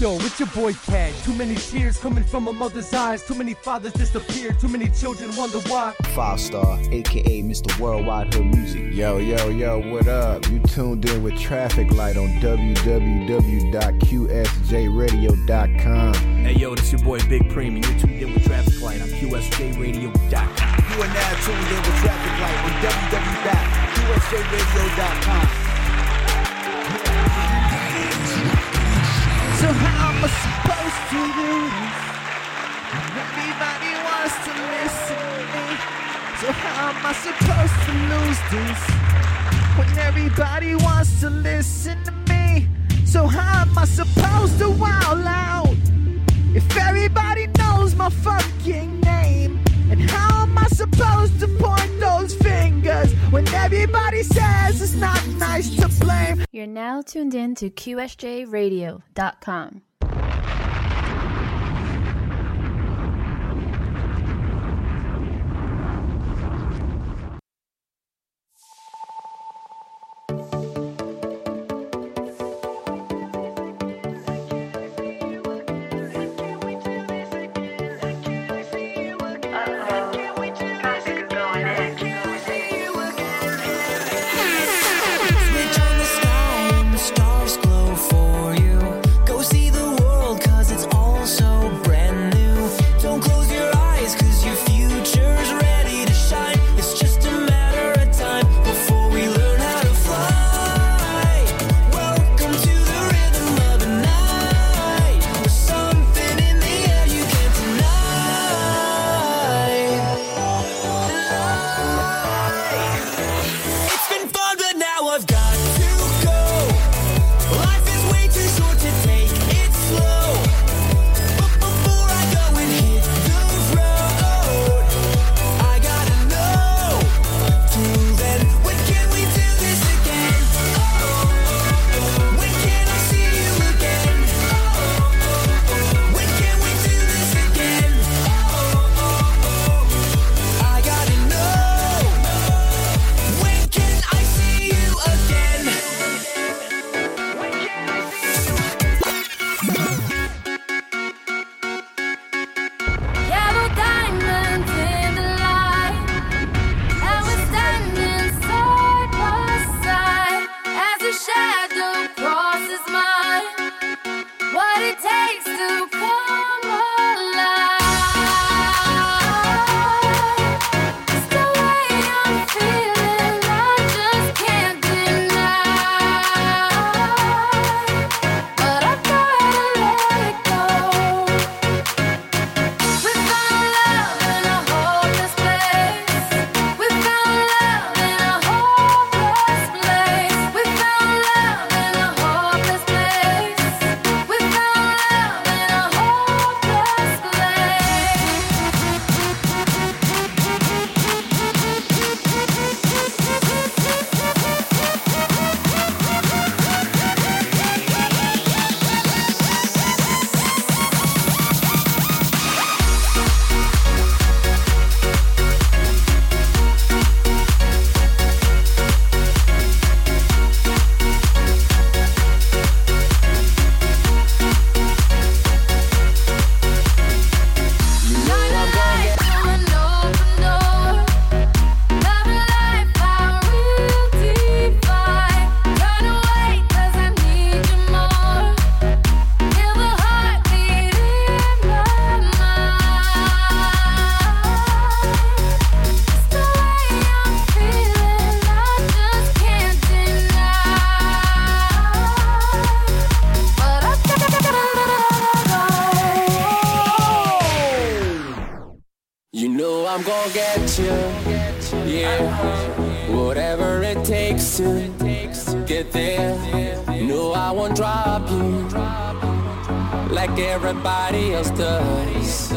Yo, it's your boy Cat. Too many tears coming from a mother's eyes. Too many fathers disappeared. Too many children wonder why. Five star, aka Mr. Worldwide Hood Music. Yo, yo, yo, what up? You tuned in with Traffic Light on www.qsjradio.com. Hey yo, this your boy Big Preem, and you're tuned in with Traffic Light on QSJRadio.com. You are now tuned in with Traffic Light on www.qsjradio.com. So how am I supposed to do this? Everybody wants to listen to me. So how am I supposed to lose this? When everybody wants to listen to me. So how am I supposed to wow loud? If everybody knows my fucking name. And how am I supposed to point those fingers when everybody says it's not nice to blame? You're now tuned in to QSJRadio.com. You know I'm gonna get you, yeah. Whatever it takes to get there. No, I won't drop you like everybody else does.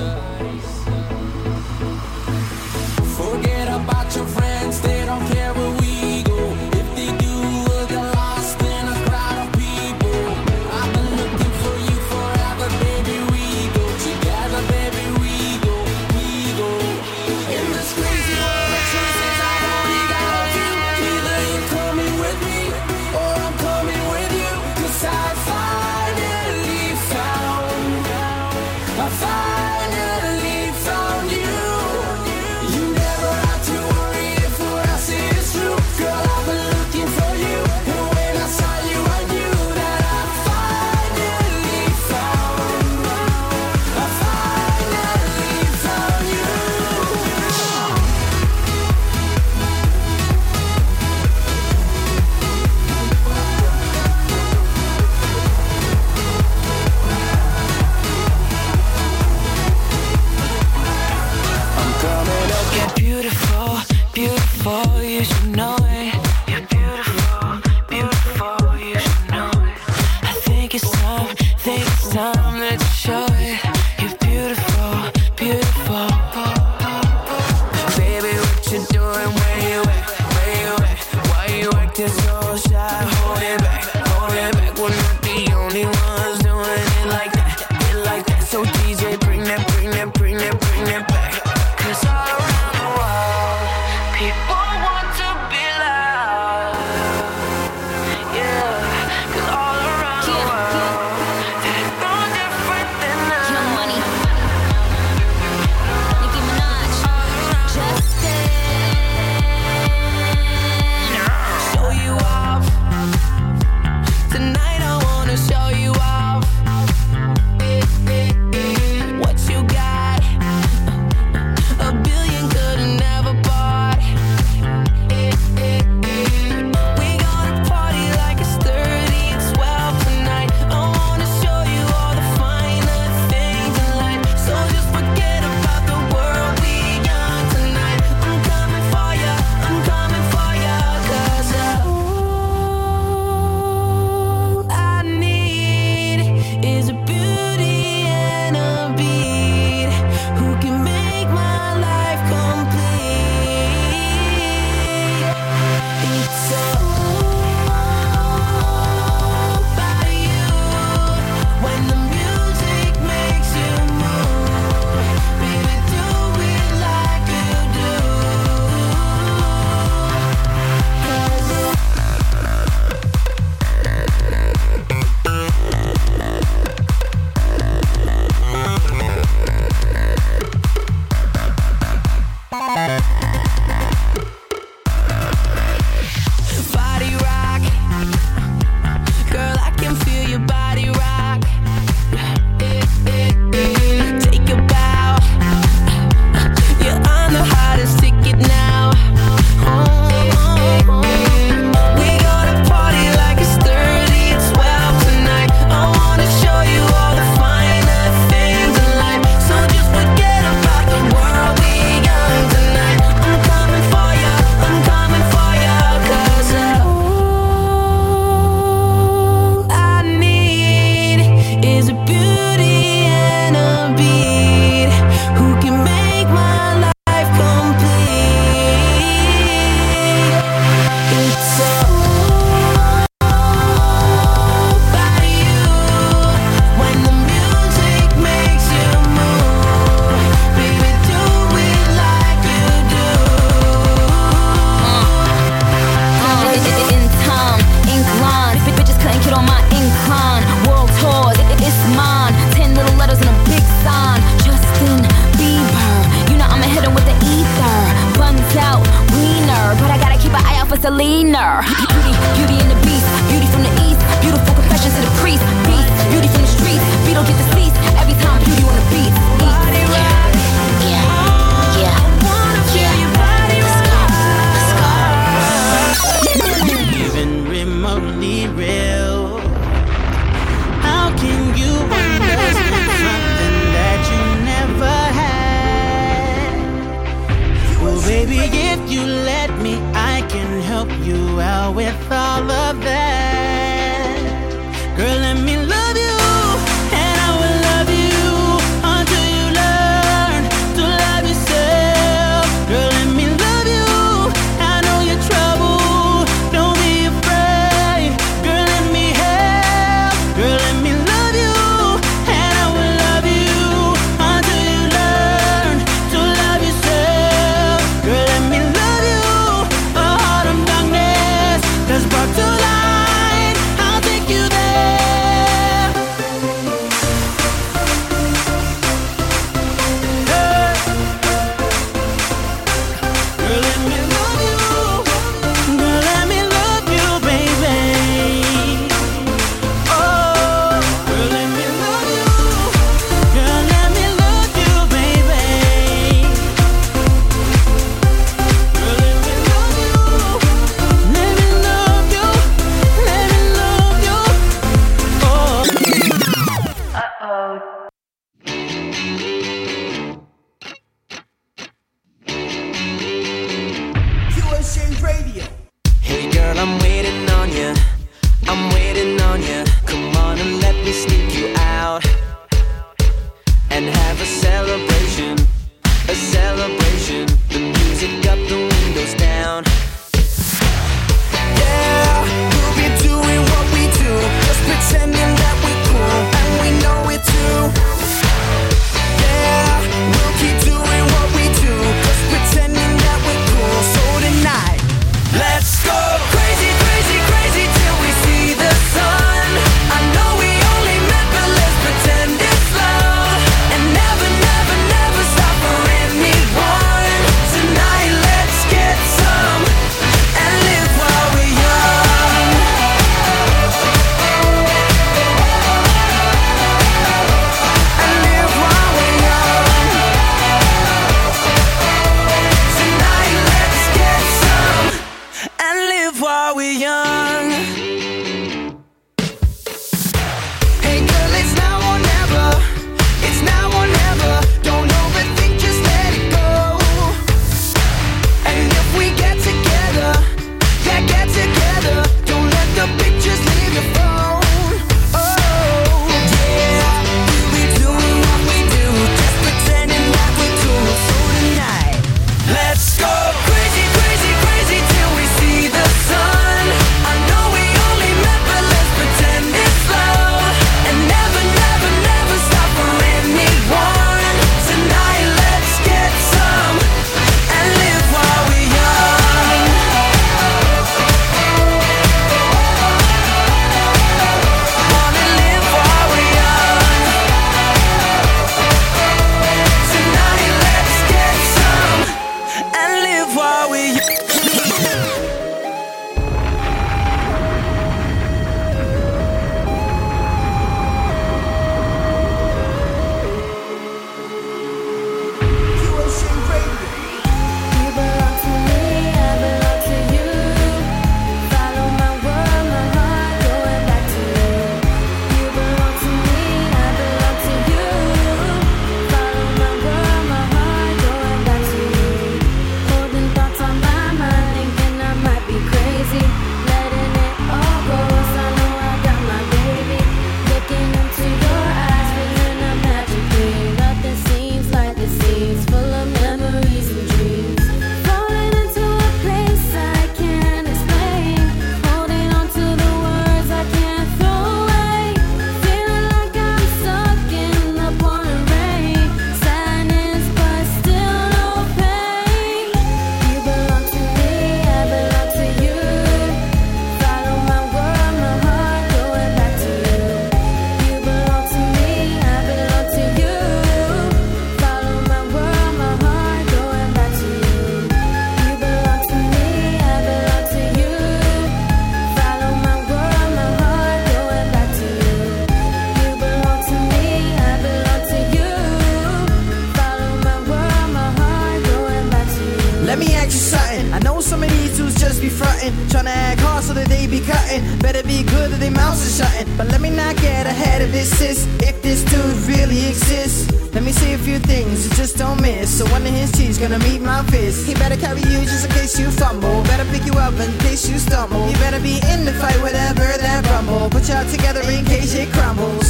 this, if this dude really exists. Let me see a few things you just don't miss. So one of his cheeks gonna meet my fist. He better carry you just in case you fumble. Better pick you up in case you stumble. You better be in the fight, whatever that rumble. Put y'all together in case it crumbles.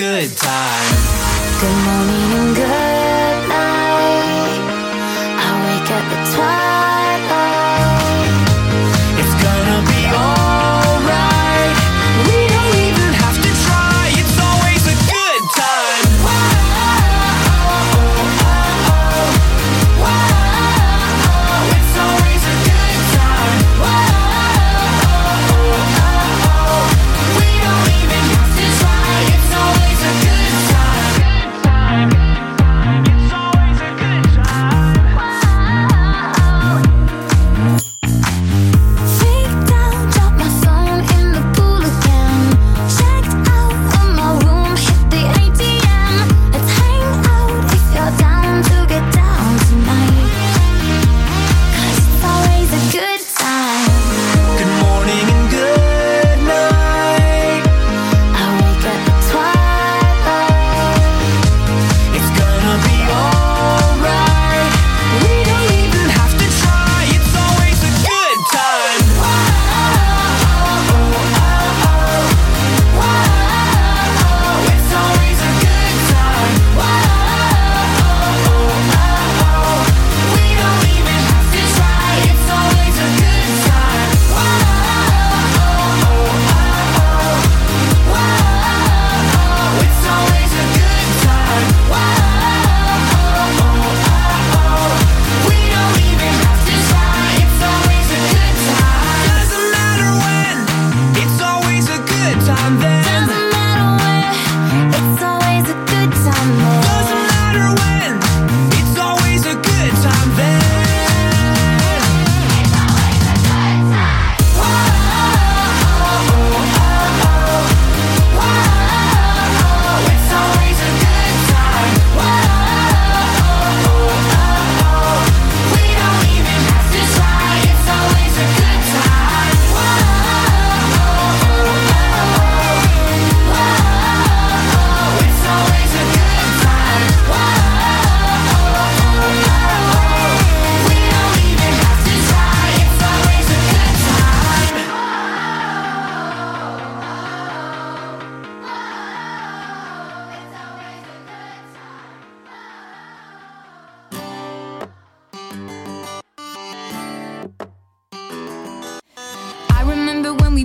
good time. Good morning and good.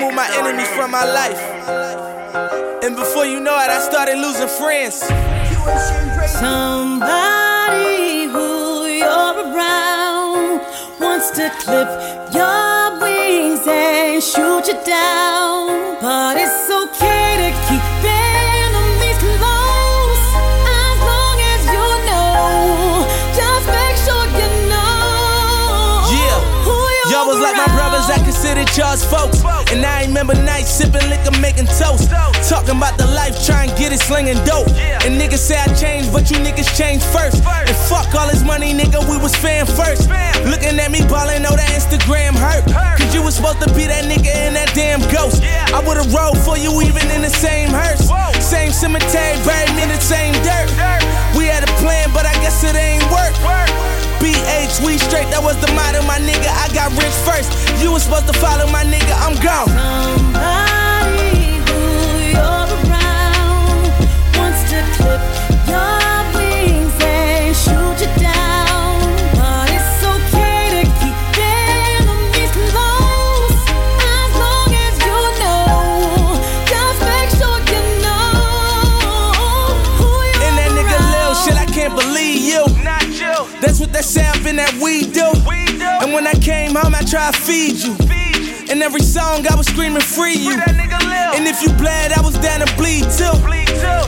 Remove my enemies from my life? And before you know it, I started losing friends. Somebody who you're around wants to clip your wings and shoot you down. I considered y'all's folks. And I remember nights sipping liquor, making toast. Talking about the life, trying to get it slinging dope. And niggas say I changed, but you niggas changed first. And fuck all this money, nigga, we was fan first. Looking at me ballin', know that Instagram hurt. Cause you was supposed to be that nigga in that damn ghost. I would've rolled for you even in the same hearse. Same cemetery, buried in the same dirt. We had a plan, but I guess it ain't work. BH, we straight, that was the motto, my nigga. I got rich first. You was supposed to follow my nigga, I'm gone. Somebody who you're around wants to clip your feed you. In every song, I was screaming free you. And if you bled, I was down to bleed too.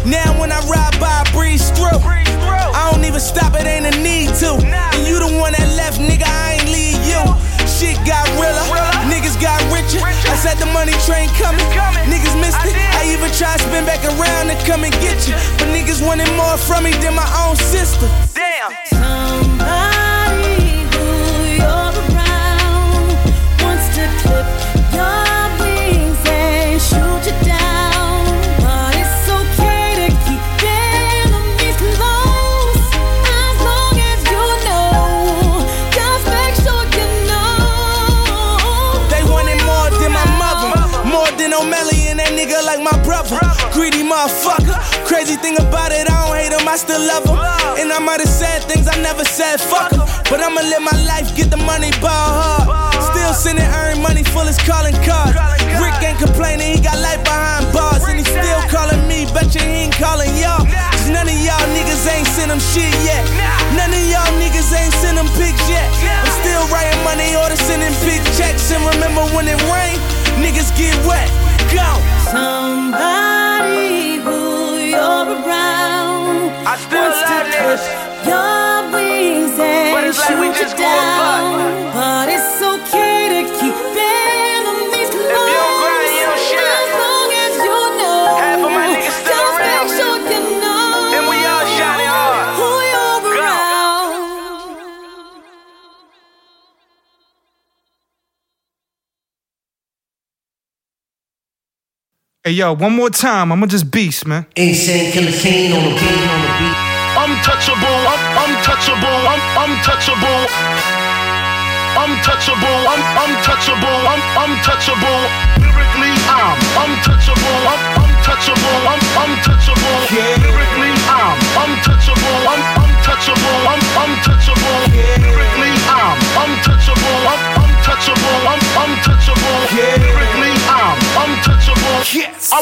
Now when I ride by, I breeze through. I don't even stop, it ain't a need to. And you the one that left, nigga, I ain't leave you. Shit got realer, niggas got richer. I said the money train coming, niggas missed it. I even tried to spin back around and come and get you. But niggas wanted more from me than my own sister. Damn. Thing about it, I don't hate him, I still love him. And I might have said things I never said, fuck him. But I'ma live my life, get the money, ball hard. Still sending earn money full his calling cards. Rick ain't complaining, he got life behind bars. And he still calling me, bet you he ain't calling y'all. Cause none of y'all niggas ain't sent him shit yet. None of y'all niggas ain't sent him pics yet. I'm still writing money order, sending big checks. And remember when it rain, niggas get wet. Go. Somebody who you're around. I still wants like to push Your wings and like shoot you down, but Hey yo, one more time. I'ma just beast, man. Insane killer Kane on the beat, on the beat. Untouchable, untouchable, untouchable. Untouchable, untouchable, un- untouchable. Lyrically, I'm untouchable, un- untouchable, un- untouchable. Lyrically, I'm untouchable, un- untouchable, un- untouchable. Lyrically, I'm untouchable, un- untouchable, un-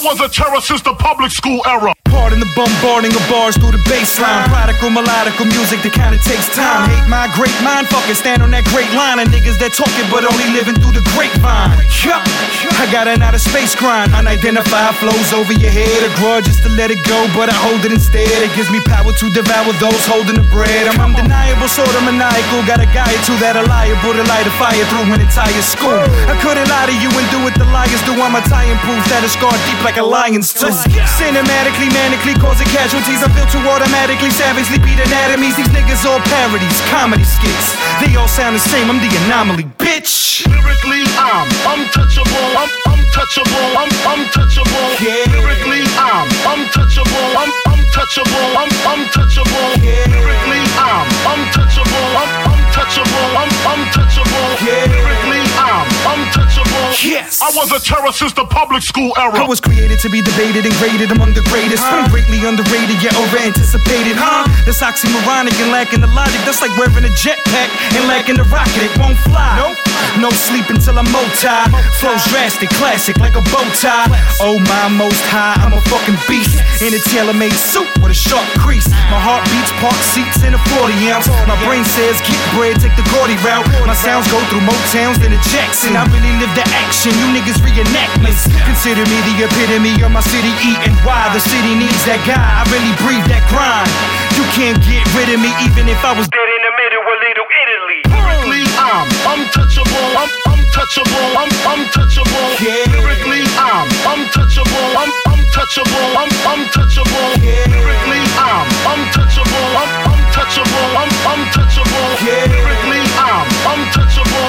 was a terror since the public school era. Pardon the bombarding of bars through the baseline. Prodigal, melodical music that kinda takes time. Hate my great mind, fucking stand on that great line. of niggas that talking but only living through the grapevine. Yup, I got an outer space grind. Unidentified flows over your head. A grudge just to let it go, but I hold it instead. It gives me power to devour those holding the bread. I'm undeniable, sort of maniacal. Got a guy or two that are liable to light a fire through an entire school. I couldn't lie to you and do what the liars do. I'm a tie Italian proof that is scarred deep like a lion's tooth. Cinematically, manically causing casualties. I'm built to automatically, savagely beat anatomies. These niggas all parodies, comedy skits. They all sound the same. I'm the anomaly, bitch. Lyrically, I'm untouchable, un- untouchable, un- untouchable. Lyrically, I'm untouchable, un- untouchable, un- untouchable. Lyrically, I'm untouchable, un- untouchable, un- untouchable. Lyrically, I'm untouchable. Yes. I was a terror since the public school era. I was created to be debated and graded among the greatest. I'm greatly underrated, yet over anticipated, huh? That's oxymoronic and lacking the logic. That's like wearing a jetpack and lacking the rocket. It won't fly. Nope. No sleep until I'm multi. Flows drastic, classic, like a bow tie. Oh my, most high, I'm a fucking beast. In a tailor-made suit with a sharp crease. My heart beats park seats in a 40 ounce. My brain says get bread, take the Gordy route. My sounds go through more towns than a Jackson. I really live the action. You niggas reenactments. Consider me the epitome of my city eating. Why the city needs that guy? I really breathe that grind. You can't get rid of me even if I was dead in the middle of Little Italy. Lyrically, I'm untouchable, un- untouchable, un- untouchable. Lyrically, I'm untouchable, un- untouchable, un- untouchable. Lyrically, I'm untouchable, un- untouchable, un- untouchable. Lyrically, I'm untouchable.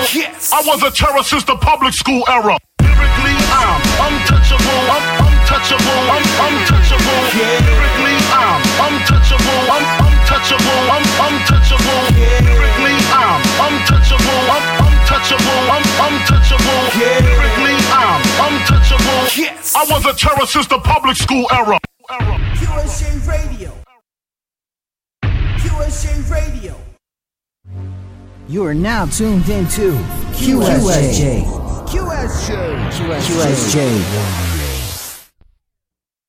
I was a terror since the public school era. Lyrically, I'm untouchable, un- untouchable, un- untouchable. Lyrically, I'm untouchable, un- untouchable, un- untouchable. Lyrically, I'm untouchable, un- untouchable, un- untouchable. Lyrically, I'm untouchable. I was a terror since the public school era. QSJ Radio. QSJ Radio. You are now tuned into QSJ. QSJ. QSJ.